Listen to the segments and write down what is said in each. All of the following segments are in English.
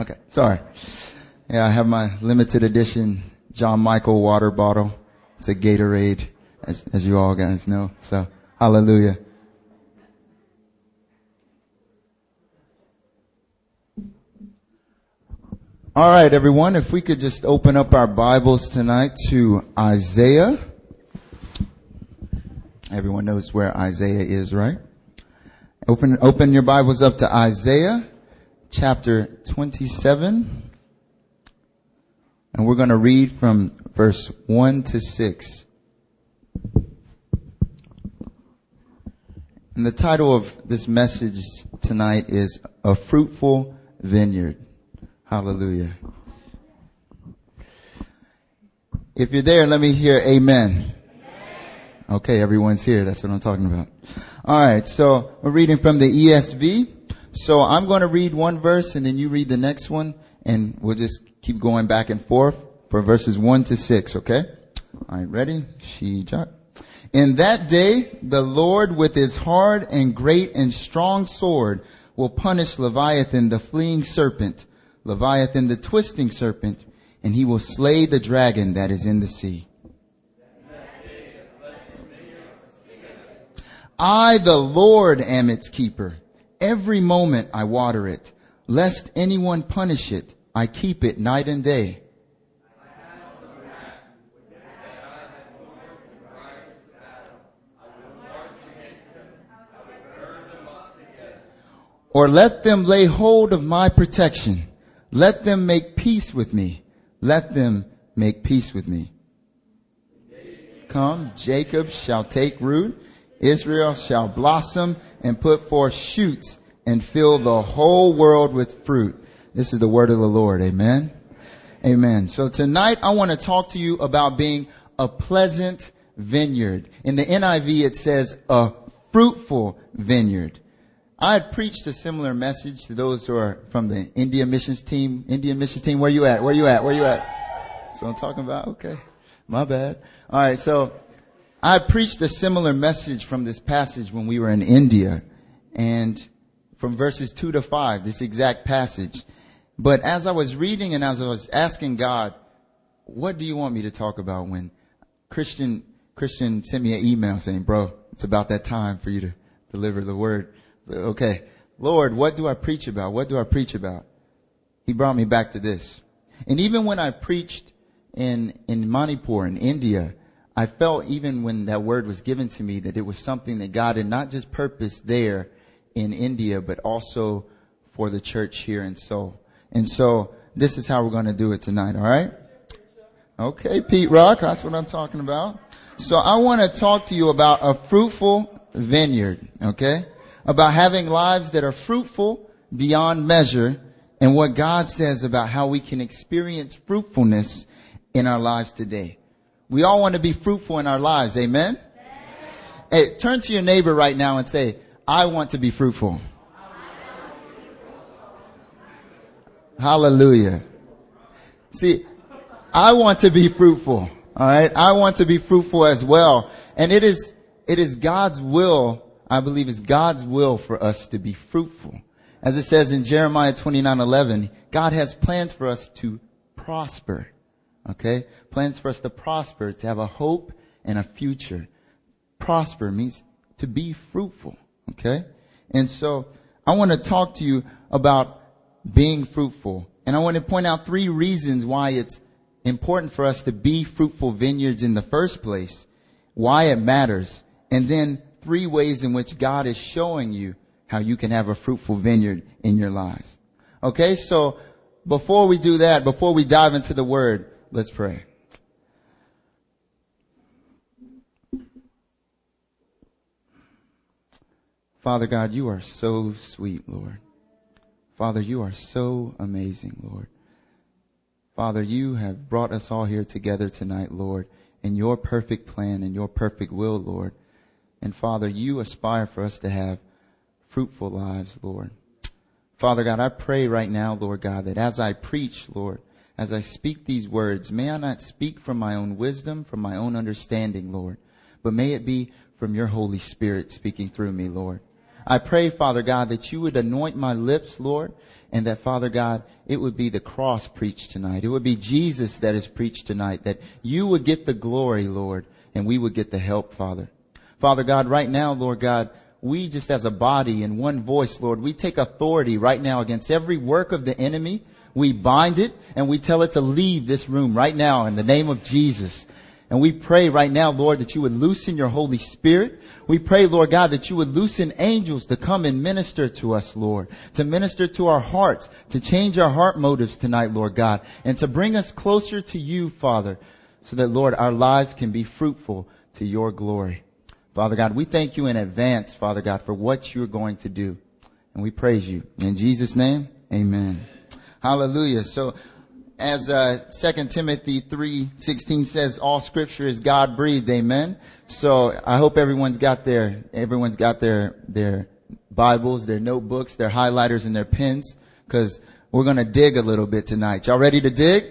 Okay, sorry. Yeah, I have my limited edition John Michael water bottle. It's a Gatorade, as, as you all guys know. So, hallelujah. All right, everyone, if we could just open up our Bibles tonight to Isaiah. Everyone knows where Isaiah is, right? Open, open your Bibles up to Isaiah chapter 27. And we're going to read from verse 1 to 6. And the title of this message tonight is A Fruitful Vineyard. Hallelujah. If you're there, let me hear amen. Okay, everyone's here. That's what I'm talking about. All right, so we're reading from the ESV. So I'm going to read one verse and then you read the next one and we'll just keep going back and forth for verses 1 to 6, okay? All right, ready? Shijak. In that day, the Lord with his hard and great and strong sword will punish Leviathan the fleeing serpent Leviathan the twisting serpent, and he will slay the dragon that is in the sea. I, the Lord, am its keeper. Every moment I water it, lest anyone punish it. I keep it night and day. Or let them lay hold of my protection. Let them make peace with me. Let them make peace with me. Come, Jacob shall take root. Israel shall blossom and put forth shoots and fill the whole world with fruit. This is the word of the Lord. Amen. Amen. So tonight I want to talk to you about being a pleasant vineyard. In the NIV it says a fruitful vineyard. I had preached a similar message to those who are from the India missions team. India missions team, where you at? Where you at? Where you at? That's what I'm talking about. Okay. My bad. All right. So I preached a similar message from this passage when we were in India and from verses two to five, this exact passage. But as I was reading and as I was asking God, what do you want me to talk about when Christian, Christian sent me an email saying, bro, it's about that time for you to deliver the word. Okay, Lord, what do I preach about? What do I preach about? He brought me back to this. And even when I preached in, in Manipur, in India, I felt even when that word was given to me that it was something that God had not just purposed there in India, but also for the church here in Seoul. And so this is how we're going to do it tonight, alright? Okay, Pete Rock, that's what I'm talking about. So I want to talk to you about a fruitful vineyard, okay? about having lives that are fruitful beyond measure and what God says about how we can experience fruitfulness in our lives today. We all want to be fruitful in our lives. Amen? Hey, turn to your neighbor right now and say, I want to be fruitful. Hallelujah. See, I want to be fruitful. All right. I want to be fruitful as well. And it is, it is God's will I believe it's God's will for us to be fruitful. As it says in Jeremiah 29:11, God has plans for us to prosper. Okay? Plans for us to prosper, to have a hope and a future. Prosper means to be fruitful. Okay? And so, I want to talk to you about being fruitful. And I want to point out three reasons why it's important for us to be fruitful vineyards in the first place, why it matters, and then three ways in which God is showing you how you can have a fruitful vineyard in your lives. Okay, so before we do that, before we dive into the word, let's pray. Father God, you are so sweet, Lord. Father, you are so amazing, Lord. Father, you have brought us all here together tonight, Lord, in your perfect plan and your perfect will, Lord. And Father, you aspire for us to have fruitful lives, Lord. Father God, I pray right now, Lord God, that as I preach, Lord, as I speak these words, may I not speak from my own wisdom, from my own understanding, Lord, but may it be from your Holy Spirit speaking through me, Lord. I pray, Father God, that you would anoint my lips, Lord, and that Father God, it would be the cross preached tonight. It would be Jesus that is preached tonight, that you would get the glory, Lord, and we would get the help, Father. Father God, right now, Lord God, we just as a body in one voice, Lord, we take authority right now against every work of the enemy. We bind it and we tell it to leave this room right now in the name of Jesus. And we pray right now, Lord, that you would loosen your Holy Spirit. We pray, Lord God, that you would loosen angels to come and minister to us, Lord, to minister to our hearts, to change our heart motives tonight, Lord God, and to bring us closer to you, Father, so that, Lord, our lives can be fruitful to your glory. Father God, we thank you in advance, Father God, for what you're going to do. And we praise you. In Jesus' name, amen. Hallelujah. So as uh, 2 Timothy 3:16 says, all scripture is God breathed. Amen. So I hope everyone's got their everyone's got their their Bibles, their notebooks, their highlighters, and their pens, because we're gonna dig a little bit tonight. Y'all ready to dig?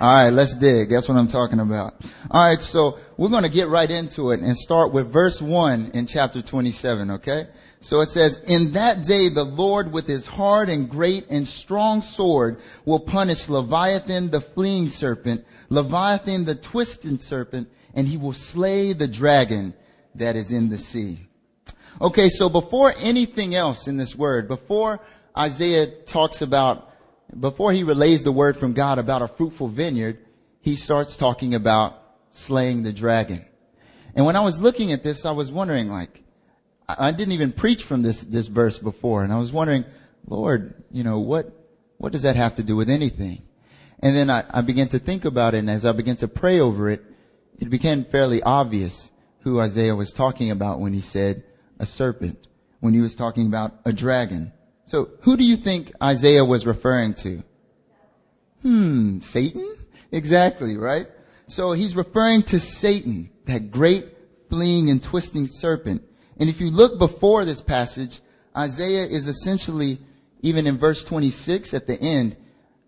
All right, let's dig. That's what I'm talking about. All right, so we're to get right into it and start with verse 1 in chapter 27, okay? So it says, In that day the Lord with his hard and great and strong sword will punish Leviathan the fleeing serpent, Leviathan the twisting serpent, and he will slay the dragon that is in the sea. Okay, so before anything else in this word, before Isaiah talks about before he relays the word from God about a fruitful vineyard, he starts talking about slaying the dragon. And when I was looking at this, I was wondering like, I didn't even preach from this, this verse before. And I was wondering, Lord, you know, what, what does that have to do with anything? And then I, I began to think about it. And as I began to pray over it, it became fairly obvious who Isaiah was talking about when he said a serpent, when he was talking about a dragon. So who do you think Isaiah was referring to? Hmm, Satan? Exactly, right? So he's referring to Satan, that great fleeing and twisting serpent. And if you look before this passage, Isaiah is essentially, even in verse 26 at the end,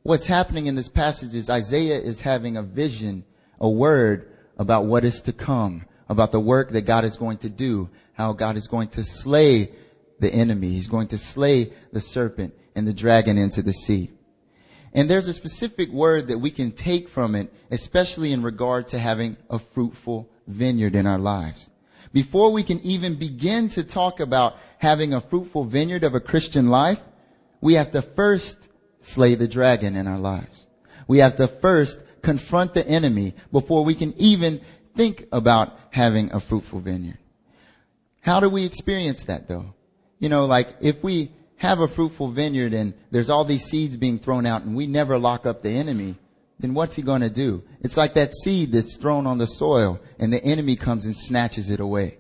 what's happening in this passage is Isaiah is having a vision, a word about what is to come, about the work that God is going to do, how God is going to slay the enemy. He's going to slay the serpent and the dragon into the sea. And there's a specific word that we can take from it, especially in regard to having a fruitful vineyard in our lives. Before we can even begin to talk about having a fruitful vineyard of a Christian life, we have to first slay the dragon in our lives. We have to first confront the enemy before we can even think about having a fruitful vineyard. How do we experience that though? you know, like if we have a fruitful vineyard and there's all these seeds being thrown out and we never lock up the enemy, then what's he going to do? It's like that seed that's thrown on the soil and the enemy comes and snatches it away.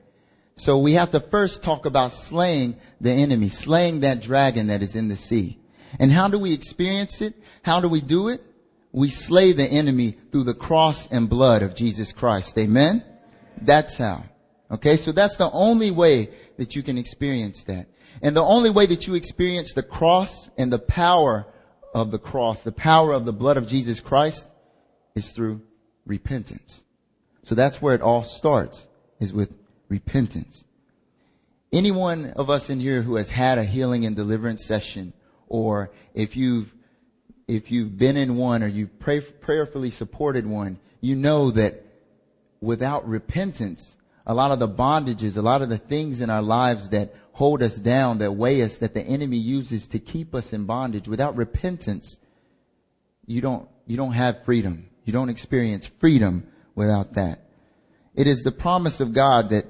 So we have to first talk about slaying the enemy, slaying that dragon that is in the sea. And how do we experience it? How do we do it? We slay the enemy through the cross and blood of Jesus Christ. Amen? That's how. Okay, so that's the only way that you can experience that. And the only way that you experience the cross and the power of the cross, the power of the blood of Jesus Christ is through repentance. So that's where it all starts, is with repentance. Any one of us in here who has had a healing and deliverance session, or if you've, if you've been in one or you've pray, prayerfully supported one, you know that without repentance, a lot of the bondages, a lot of the things in our lives that hold us down, that weigh us, that the enemy uses to keep us in bondage. Without repentance, you don't, you don't have freedom. You don't experience freedom without that. It is the promise of God that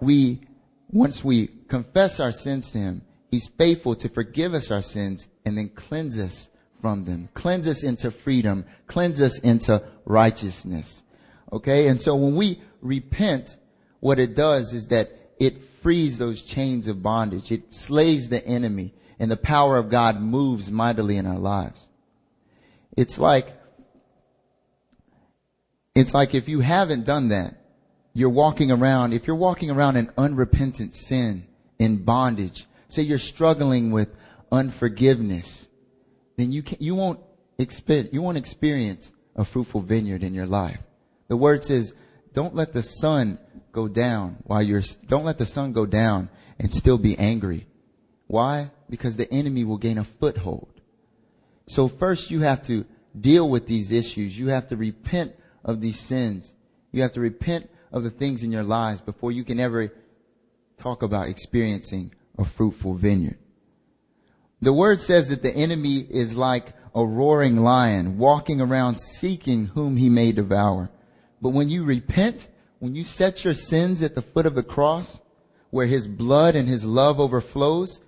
we, once we confess our sins to Him, He's faithful to forgive us our sins and then cleanse us from them. Cleanse us into freedom. Cleanse us into righteousness. Okay? And so when we repent, what it does is that it frees those chains of bondage. It slays the enemy and the power of God moves mightily in our lives. It's like, it's like if you haven't done that, you're walking around, if you're walking around in unrepentant sin, in bondage, say you're struggling with unforgiveness, then you can, you won't experience, you won't experience a fruitful vineyard in your life. The word says, don't let the sun go down while you're, don't let the sun go down and still be angry. Why? Because the enemy will gain a foothold. So first you have to deal with these issues. You have to repent of these sins. You have to repent of the things in your lives before you can ever talk about experiencing a fruitful vineyard. The word says that the enemy is like a roaring lion walking around seeking whom he may devour. But when you repent, when you set your sins at the foot of the cross, where his blood and his love overflows,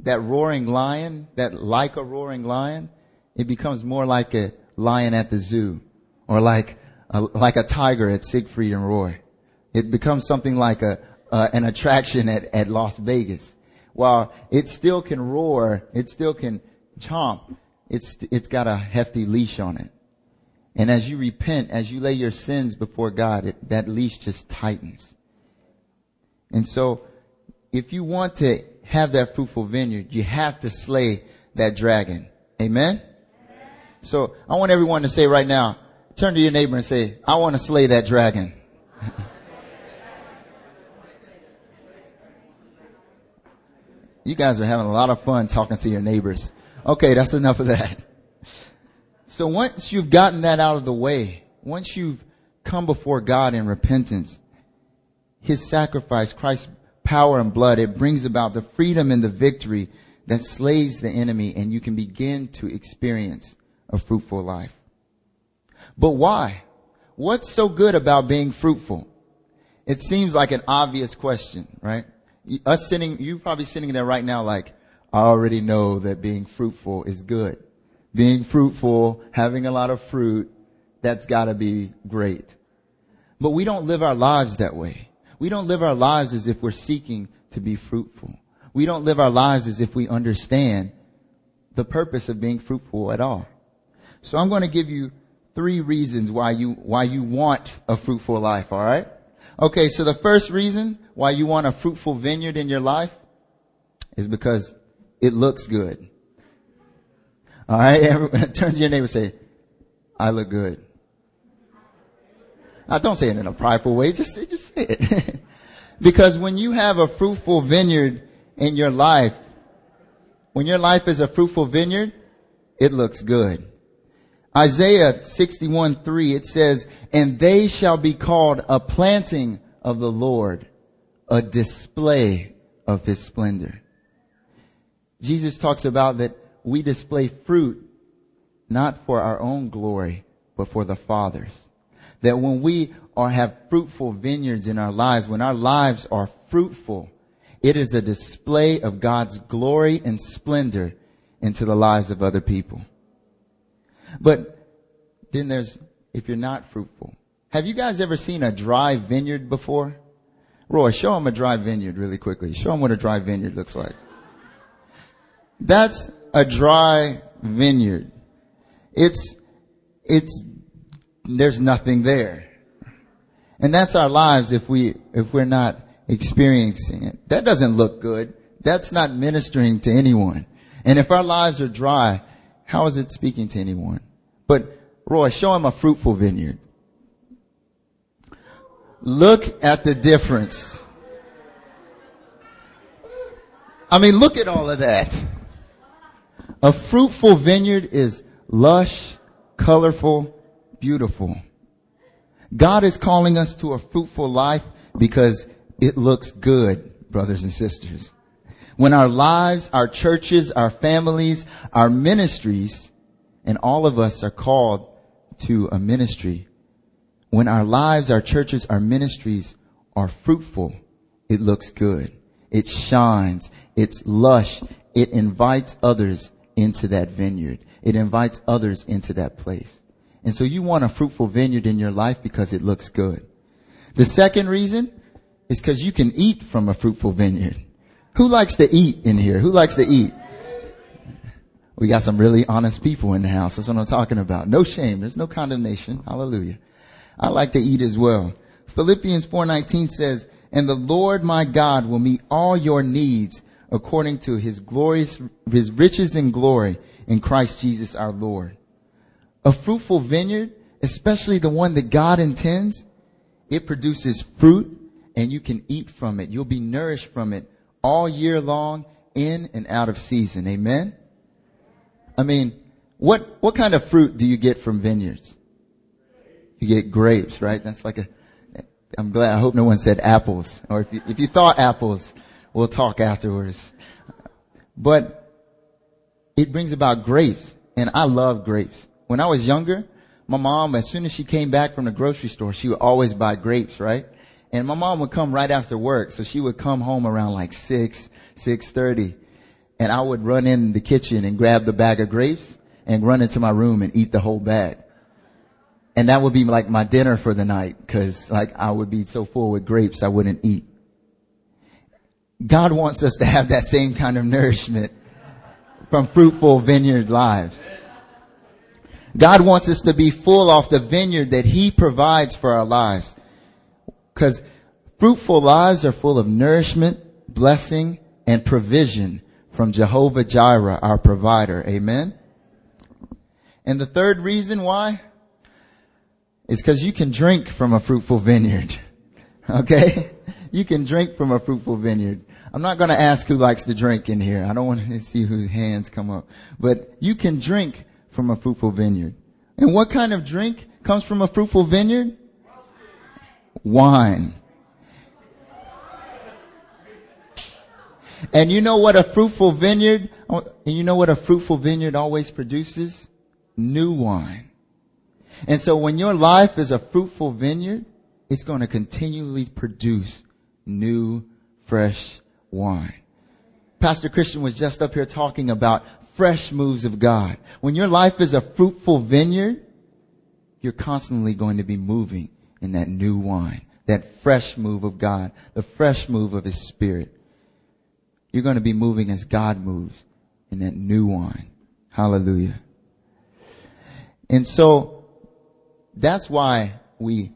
that roaring lion, that like a roaring lion, it becomes more like a lion at the zoo or like a, like a tiger at Siegfried and Roy. It becomes something like a, uh, an attraction at, at Las Vegas. While it still can roar, it still can chomp, it's, it's got a hefty leash on it. And as you repent, as you lay your sins before God, it, that leash just tightens. And so, if you want to have that fruitful vineyard, you have to slay that dragon. Amen? So, I want everyone to say right now, turn to your neighbor and say, I want to slay that dragon. you guys are having a lot of fun talking to your neighbors. Okay, that's enough of that. So once you've gotten that out of the way, once you've come before God in repentance, His sacrifice, Christ's power and blood, it brings about the freedom and the victory that slays the enemy and you can begin to experience a fruitful life. But why? What's so good about being fruitful? It seems like an obvious question, right? Us sitting, you probably sitting there right now like, I already know that being fruitful is good. Being fruitful, having a lot of fruit, that's gotta be great. But we don't live our lives that way. We don't live our lives as if we're seeking to be fruitful. We don't live our lives as if we understand the purpose of being fruitful at all. So I'm going to give you three reasons why you, why you want a fruitful life, alright? Okay, so the first reason why you want a fruitful vineyard in your life is because it looks good. All right, turn to your neighbor and say, I look good. Now don't say it in a prideful way, just say, just say it. because when you have a fruitful vineyard in your life, when your life is a fruitful vineyard, it looks good. Isaiah 61 3, it says, and they shall be called a planting of the Lord, a display of his splendor. Jesus talks about that we display fruit not for our own glory, but for the Father's. That when we are, have fruitful vineyards in our lives, when our lives are fruitful, it is a display of God's glory and splendor into the lives of other people. But then there's, if you're not fruitful. Have you guys ever seen a dry vineyard before? Roy, show them a dry vineyard really quickly. Show them what a dry vineyard looks like. That's a dry vineyard. It's, it's, there's nothing there. And that's our lives if we, if we're not experiencing it. That doesn't look good. That's not ministering to anyone. And if our lives are dry, how is it speaking to anyone? But Roy, show him a fruitful vineyard. Look at the difference. I mean, look at all of that. A fruitful vineyard is lush, colorful, beautiful. God is calling us to a fruitful life because it looks good, brothers and sisters. When our lives, our churches, our families, our ministries, and all of us are called to a ministry, when our lives, our churches, our ministries are fruitful, it looks good. It shines. It's lush. It invites others into that vineyard. It invites others into that place. And so you want a fruitful vineyard in your life because it looks good. The second reason is because you can eat from a fruitful vineyard. Who likes to eat in here? Who likes to eat? We got some really honest people in the house. That's what I'm talking about. No shame. There's no condemnation. Hallelujah. I like to eat as well. Philippians 4:19 says, "And the Lord my God will meet all your needs according to his glorious, his riches and glory in Christ Jesus our Lord. A fruitful vineyard, especially the one that God intends, it produces fruit and you can eat from it. You'll be nourished from it all year long in and out of season. Amen. I mean, What, what kind of fruit do you get from vineyards? You get grapes, right? That's like a, I'm glad, I hope no one said apples. Or if you, if you thought apples, we'll talk afterwards. But it brings about grapes. And I love grapes. When I was younger, my mom, as soon as she came back from the grocery store, she would always buy grapes, right? And my mom would come right after work. So she would come home around like six, six thirty. And I would run in the kitchen and grab the bag of grapes and run into my room and eat the whole bag. And that would be like my dinner for the night cause like I would be so full with grapes I wouldn't eat. God wants us to have that same kind of nourishment from fruitful vineyard lives. God wants us to be full off the vineyard that He provides for our lives. Cause fruitful lives are full of nourishment, blessing, and provision from Jehovah Jireh, our provider. Amen. And the third reason why is because you can drink from a fruitful vineyard. Okay? You can drink from a fruitful vineyard. I'm not going to ask who likes to drink in here. I don't want to see whose hands come up. But you can drink from a fruitful vineyard. And what kind of drink comes from a fruitful vineyard? Wine. And you know what a fruitful vineyard, oh, and you know what a fruitful vineyard always produces? New wine. And so when your life is a fruitful vineyard, it's going to continually produce new, fresh wine. Pastor Christian was just up here talking about fresh moves of God. When your life is a fruitful vineyard, you're constantly going to be moving in that new wine, that fresh move of God, the fresh move of His Spirit. You're going to be moving as God moves in that new wine. Hallelujah. And so that's why we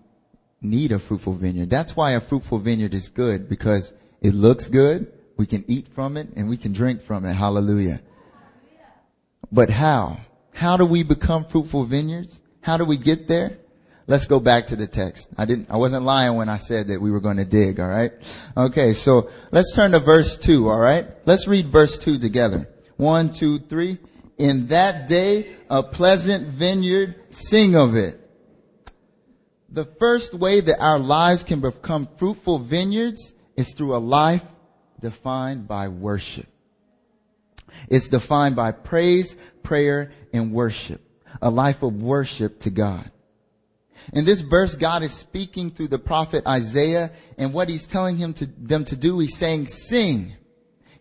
need a fruitful vineyard. That's why a fruitful vineyard is good because it looks good. We can eat from it and we can drink from it. Hallelujah. But how? How do we become fruitful vineyards? How do we get there? Let's go back to the text. I didn't, I wasn't lying when I said that we were going to dig, alright? Okay, so let's turn to verse 2, alright? Let's read verse 2 together. One, two, three. In that day, a pleasant vineyard, sing of it. The first way that our lives can become fruitful vineyards is through a life defined by worship. It's defined by praise, prayer, and worship. A life of worship to God. In this verse, God is speaking through the prophet Isaiah, and what he's telling him to, them to do, he's saying, sing.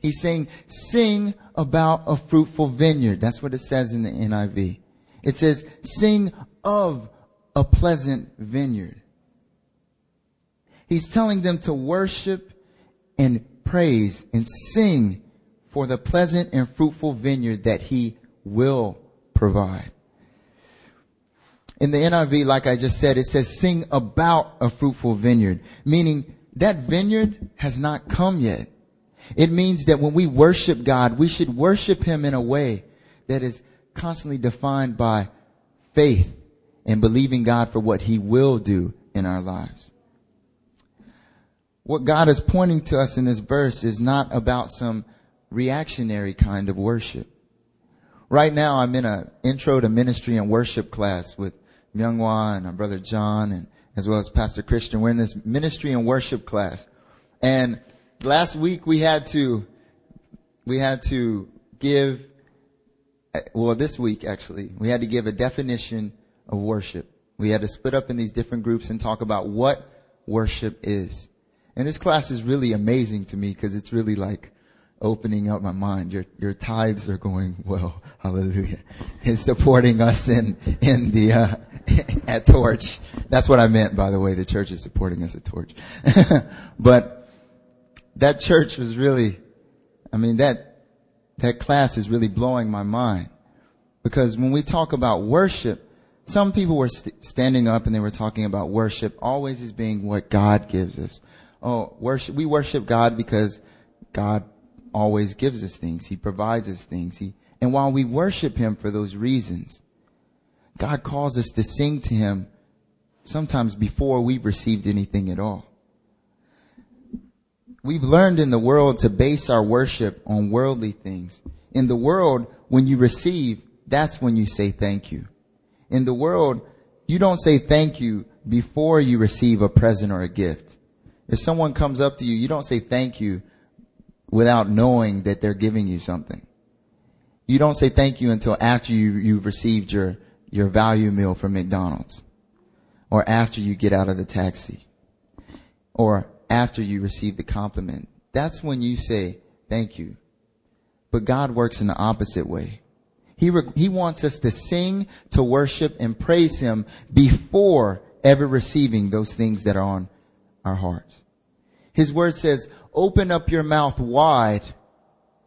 He's saying, sing about a fruitful vineyard. That's what it says in the NIV. It says, sing of a pleasant vineyard. He's telling them to worship and praise and sing for the pleasant and fruitful vineyard that he will provide. In the NIV, like I just said, it says sing about a fruitful vineyard, meaning that vineyard has not come yet. It means that when we worship God, we should worship Him in a way that is constantly defined by faith and believing God for what He will do in our lives. What God is pointing to us in this verse is not about some reactionary kind of worship. Right now I'm in an intro to ministry and worship class with Myunghwa and our brother John and as well as Pastor Christian. We're in this ministry and worship class. And last week we had to, we had to give, well, this week actually, we had to give a definition of worship. We had to split up in these different groups and talk about what worship is. And this class is really amazing to me because it's really like opening up my mind. Your, your tithes are going well. Hallelujah. It's supporting us in, in the, uh, at Torch. That's what I meant, by the way. The church is supporting us at Torch. but that church was really, I mean, that, that class is really blowing my mind. Because when we talk about worship, some people were st- standing up and they were talking about worship always as being what God gives us. Oh, worship, we worship God because God always gives us things. He provides us things. He, and while we worship Him for those reasons, God calls us to sing to Him sometimes before we've received anything at all. We've learned in the world to base our worship on worldly things. In the world, when you receive, that's when you say thank you. In the world, you don't say thank you before you receive a present or a gift. If someone comes up to you, you don't say thank you without knowing that they're giving you something. You don't say thank you until after you, you've received your, your value meal from McDonald's or after you get out of the taxi or after you receive the compliment. That's when you say thank you. But God works in the opposite way. He, re- he wants us to sing, to worship, and praise Him before ever receiving those things that are on our hearts. His word says, open up your mouth wide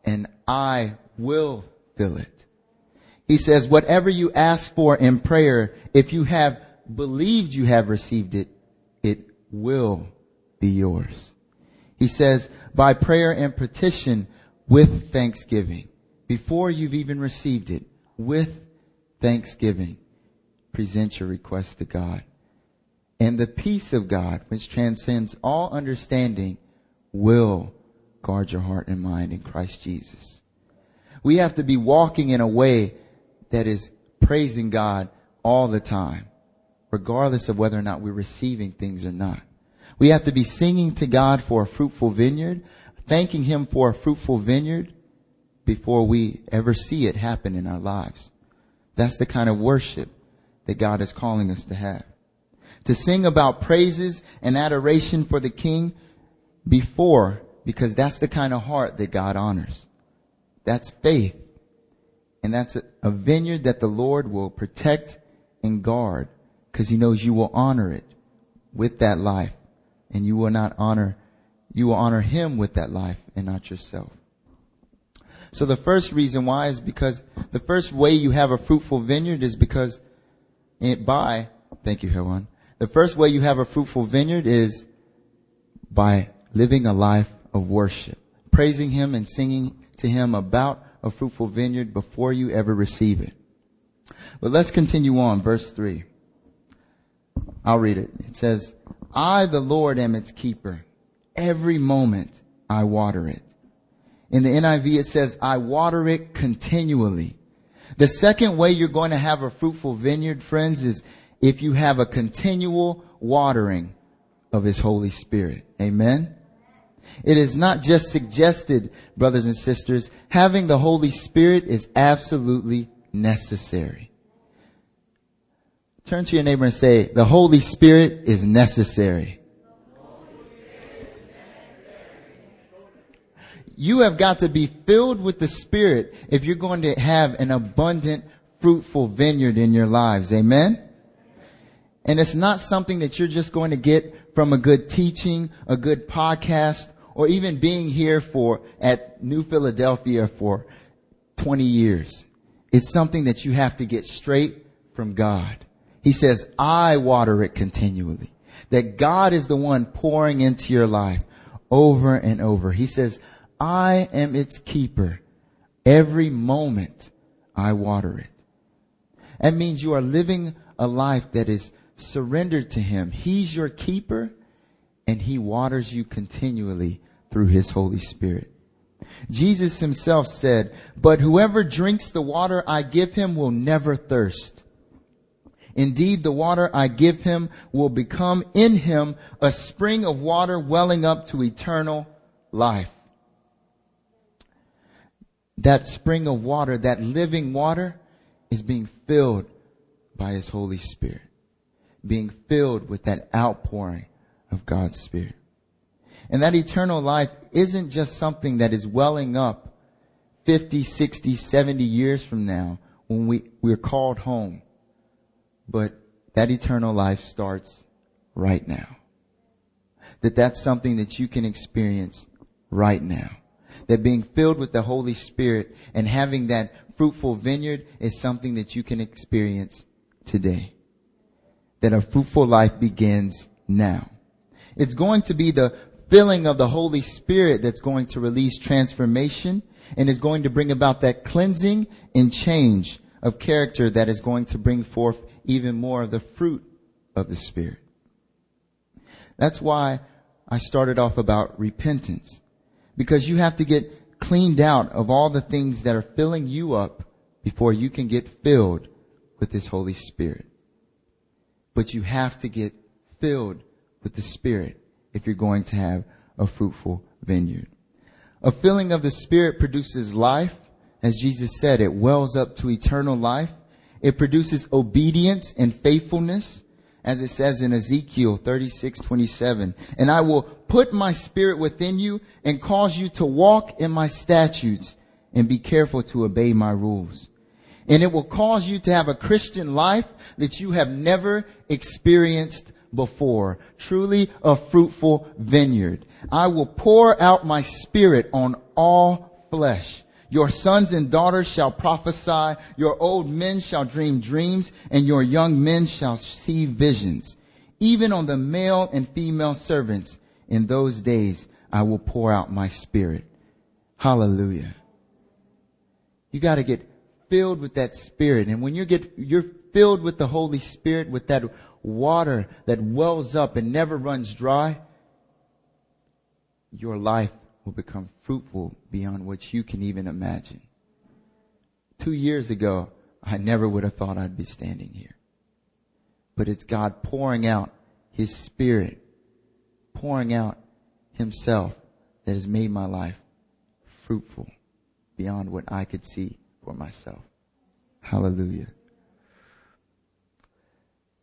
and I will fill it. He says, whatever you ask for in prayer, if you have believed you have received it, it will be yours. He says, by prayer and petition with thanksgiving, before you've even received it, with thanksgiving, present your request to God. And the peace of God, which transcends all understanding, will guard your heart and mind in Christ Jesus. We have to be walking in a way that is praising God all the time, regardless of whether or not we're receiving things or not. We have to be singing to God for a fruitful vineyard, thanking Him for a fruitful vineyard before we ever see it happen in our lives. That's the kind of worship that God is calling us to have. To sing about praises and adoration for the King before, because that's the kind of heart that God honors. That's faith. And that's a, a vineyard that the Lord will protect and guard because he knows you will honor it with that life and you will not honor, you will honor him with that life and not yourself. So the first reason why is because the first way you have a fruitful vineyard is because it by, thank you, Herwan. The first way you have a fruitful vineyard is by living a life of worship, praising him and singing to him about a fruitful vineyard before you ever receive it. But let's continue on, verse three. I'll read it. It says, I, the Lord, am its keeper. Every moment I water it. In the NIV, it says, I water it continually. The second way you're going to have a fruitful vineyard, friends, is if you have a continual watering of His Holy Spirit. Amen. It is not just suggested, brothers and sisters. Having the Holy Spirit is absolutely necessary. Turn to your neighbor and say, the Holy Spirit is necessary. You have got to be filled with the Spirit if you're going to have an abundant, fruitful vineyard in your lives. Amen? And it's not something that you're just going to get from a good teaching, a good podcast, or even being here for, at New Philadelphia for 20 years. It's something that you have to get straight from God. He says, I water it continually. That God is the one pouring into your life over and over. He says, I am its keeper. Every moment I water it. That means you are living a life that is surrendered to Him. He's your keeper and He waters you continually through His Holy Spirit. Jesus Himself said, but whoever drinks the water I give him will never thirst. Indeed, the water I give him will become in him a spring of water welling up to eternal life that spring of water, that living water is being filled by His Holy Spirit. Being filled with that outpouring of God's Spirit. And that eternal life isn't just something that is welling up 50, 60, 70 years from now when we, we're called home. But that eternal life starts right now. That that's something that you can experience right now that being filled with the Holy Spirit and having that fruitful vineyard is something that you can experience today. That a fruitful life begins now. It's going to be the filling of the Holy Spirit that's going to release transformation and is going to bring about that cleansing and change of character that is going to bring forth even more of the fruit of the Spirit. That's why I started off about repentance because you have to get cleaned out of all the things that are filling you up before you can get filled with this Holy Spirit. But you have to get filled with the Spirit if you're going to have a fruitful vineyard. A filling of the Spirit produces life. As Jesus said, it wells up to eternal life. It produces obedience and faithfulness, as it says in Ezekiel 36, 27. And I will put my spirit within you and cause you to walk in my statutes and be careful to obey my rules. And it will cause you to have a Christian life that you have never experienced before. Truly a fruitful vineyard. I will pour out my spirit on all flesh. Your sons and daughters shall prophesy, your old men shall dream dreams, and your young men shall see visions. Even on the male and female servants in those days I will pour out my spirit. Hallelujah. You gotta get filled with that spirit. And when you get, you're filled with the Holy Spirit, with that water that wells up and never runs dry, your life will become fruitful beyond what you can even imagine. Two years ago, I never would have thought I'd be standing here. But it's God pouring out His Spirit, pouring out Himself that has made my life fruitful beyond what I could see for myself. Hallelujah.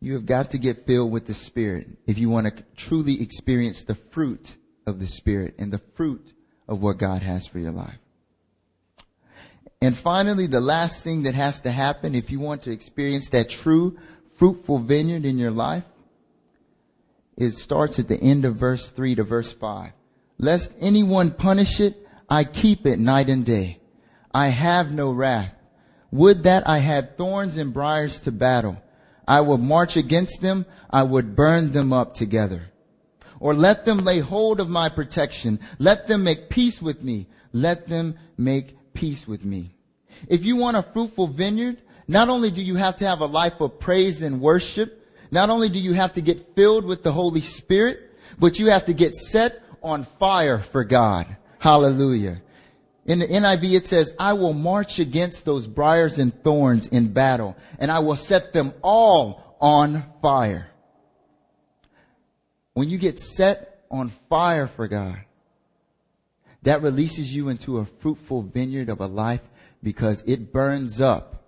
You have got to get filled with the Spirit if you want to truly experience the fruit of the Spirit and the fruit of what God has for your life. And finally, the last thing that has to happen if you want to experience that true fruitful vineyard in your life, it starts at the end of verse 3 to verse 5. Lest anyone punish it, I keep it night and day. I have no wrath. Would that I had thorns and briars to battle. I would march against them. I would burn them up together or let them lay hold of my protection. Let them make peace with me. Let them make peace with me. If you want a fruitful vineyard, not only do you have to have a life of praise and worship, not only do you have to get filled with the Holy Spirit, but you have to get set on fire for God. Hallelujah. In the NIV it says, I will march against those briars and thorns in battle, and I will set them all on fire. When you get set on fire for God, that releases you into a fruitful vineyard of a life because it burns up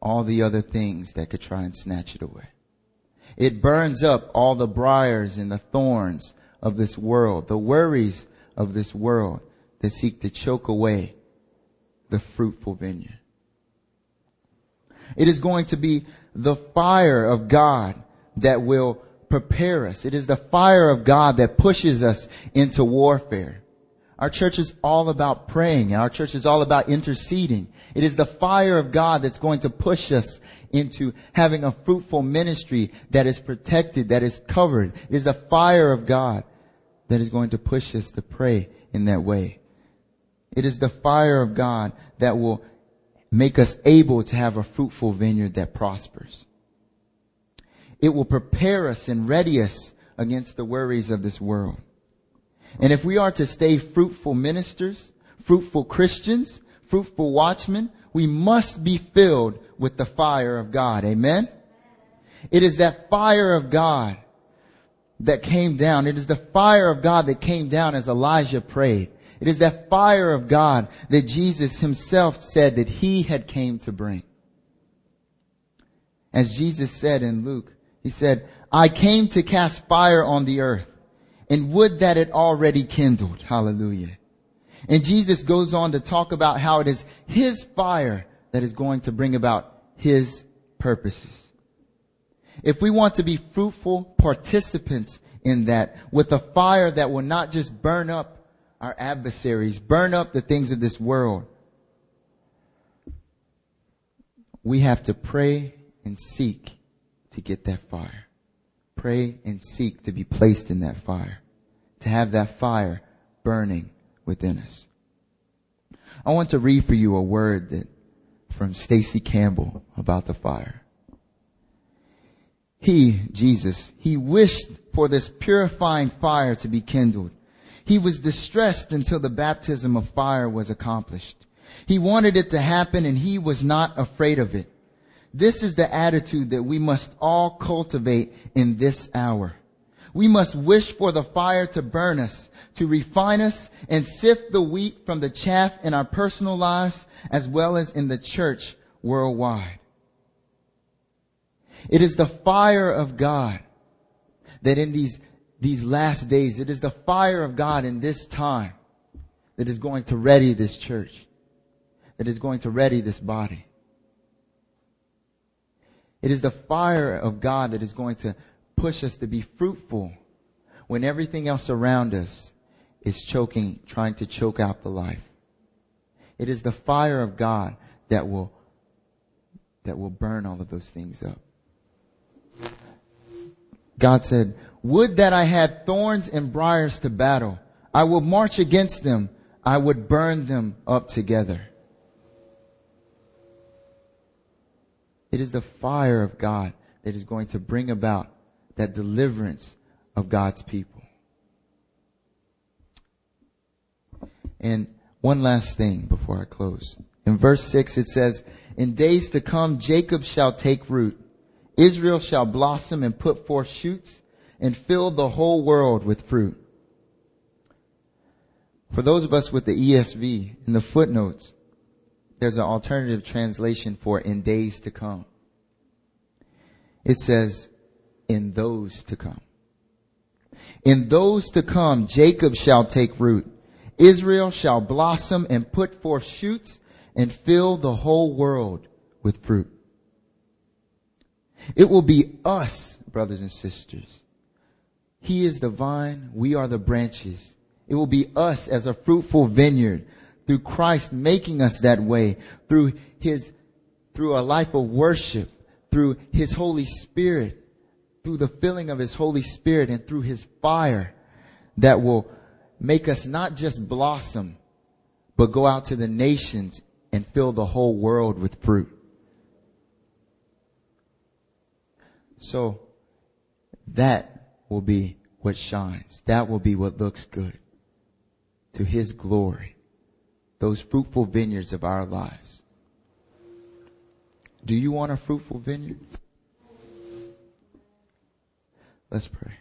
all the other things that could try and snatch it away. It burns up all the briars and the thorns of this world, the worries of this world that seek to choke away the fruitful vineyard. It is going to be the fire of God that will prepare us. It is the fire of God that pushes us into warfare. Our church is all about praying. Our church is all about interceding. It is the fire of God that's going to push us into having a fruitful ministry that is protected, that is covered. It is the fire of God that is going to push us to pray in that way. It is the fire of God that will make us able to have a fruitful vineyard that prospers. It will prepare us and ready us against the worries of this world. And if we are to stay fruitful ministers, fruitful Christians, fruitful watchmen, we must be filled with the fire of God. Amen? It is that fire of God that came down. It is the fire of God that came down as Elijah prayed. It is that fire of God that Jesus himself said that he had came to bring. As Jesus said in Luke he said, I came to cast fire on the earth and would that it already kindled. Hallelujah. And Jesus goes on to talk about how it is His fire that is going to bring about His purposes. If we want to be fruitful participants in that with a fire that will not just burn up our adversaries, burn up the things of this world, we have to pray and seek to get that fire. Pray and seek to be placed in that fire. To have that fire burning within us. I want to read for you a word that from Stacey Campbell about the fire. He, Jesus, he wished for this purifying fire to be kindled. He was distressed until the baptism of fire was accomplished. He wanted it to happen and he was not afraid of it. This is the attitude that we must all cultivate in this hour. We must wish for the fire to burn us, to refine us, and sift the wheat from the chaff in our personal lives as well as in the church worldwide. It is the fire of God that in these, these last days, it is the fire of God in this time that is going to ready this church, that is going to ready this body. It is the fire of God that is going to push us to be fruitful when everything else around us is choking, trying to choke out the life. It is the fire of God that will, that will burn all of those things up. God said, would that I had thorns and briars to battle. I will march against them. I would burn them up together. It is the fire of God that is going to bring about that deliverance of God's people. And one last thing before I close. In verse 6 it says, In days to come Jacob shall take root. Israel shall blossom and put forth shoots and fill the whole world with fruit. For those of us with the ESV, in the footnotes, there's an alternative translation for in days to come. It says, in those to come. In those to come, Jacob shall take root. Israel shall blossom and put forth shoots and fill the whole world with fruit. It will be us, brothers and sisters. He is the vine. We are the branches. It will be us as a fruitful vineyard through Christ making us that way through his, through a life of worship, through his Holy Spirit, through the filling of his Holy Spirit and through his fire that will make us not just blossom, but go out to the nations and fill the whole world with fruit. So that will be what shines. That will be what looks good to his glory. Those fruitful vineyards of our lives. Do you want a fruitful vineyard? Let's pray.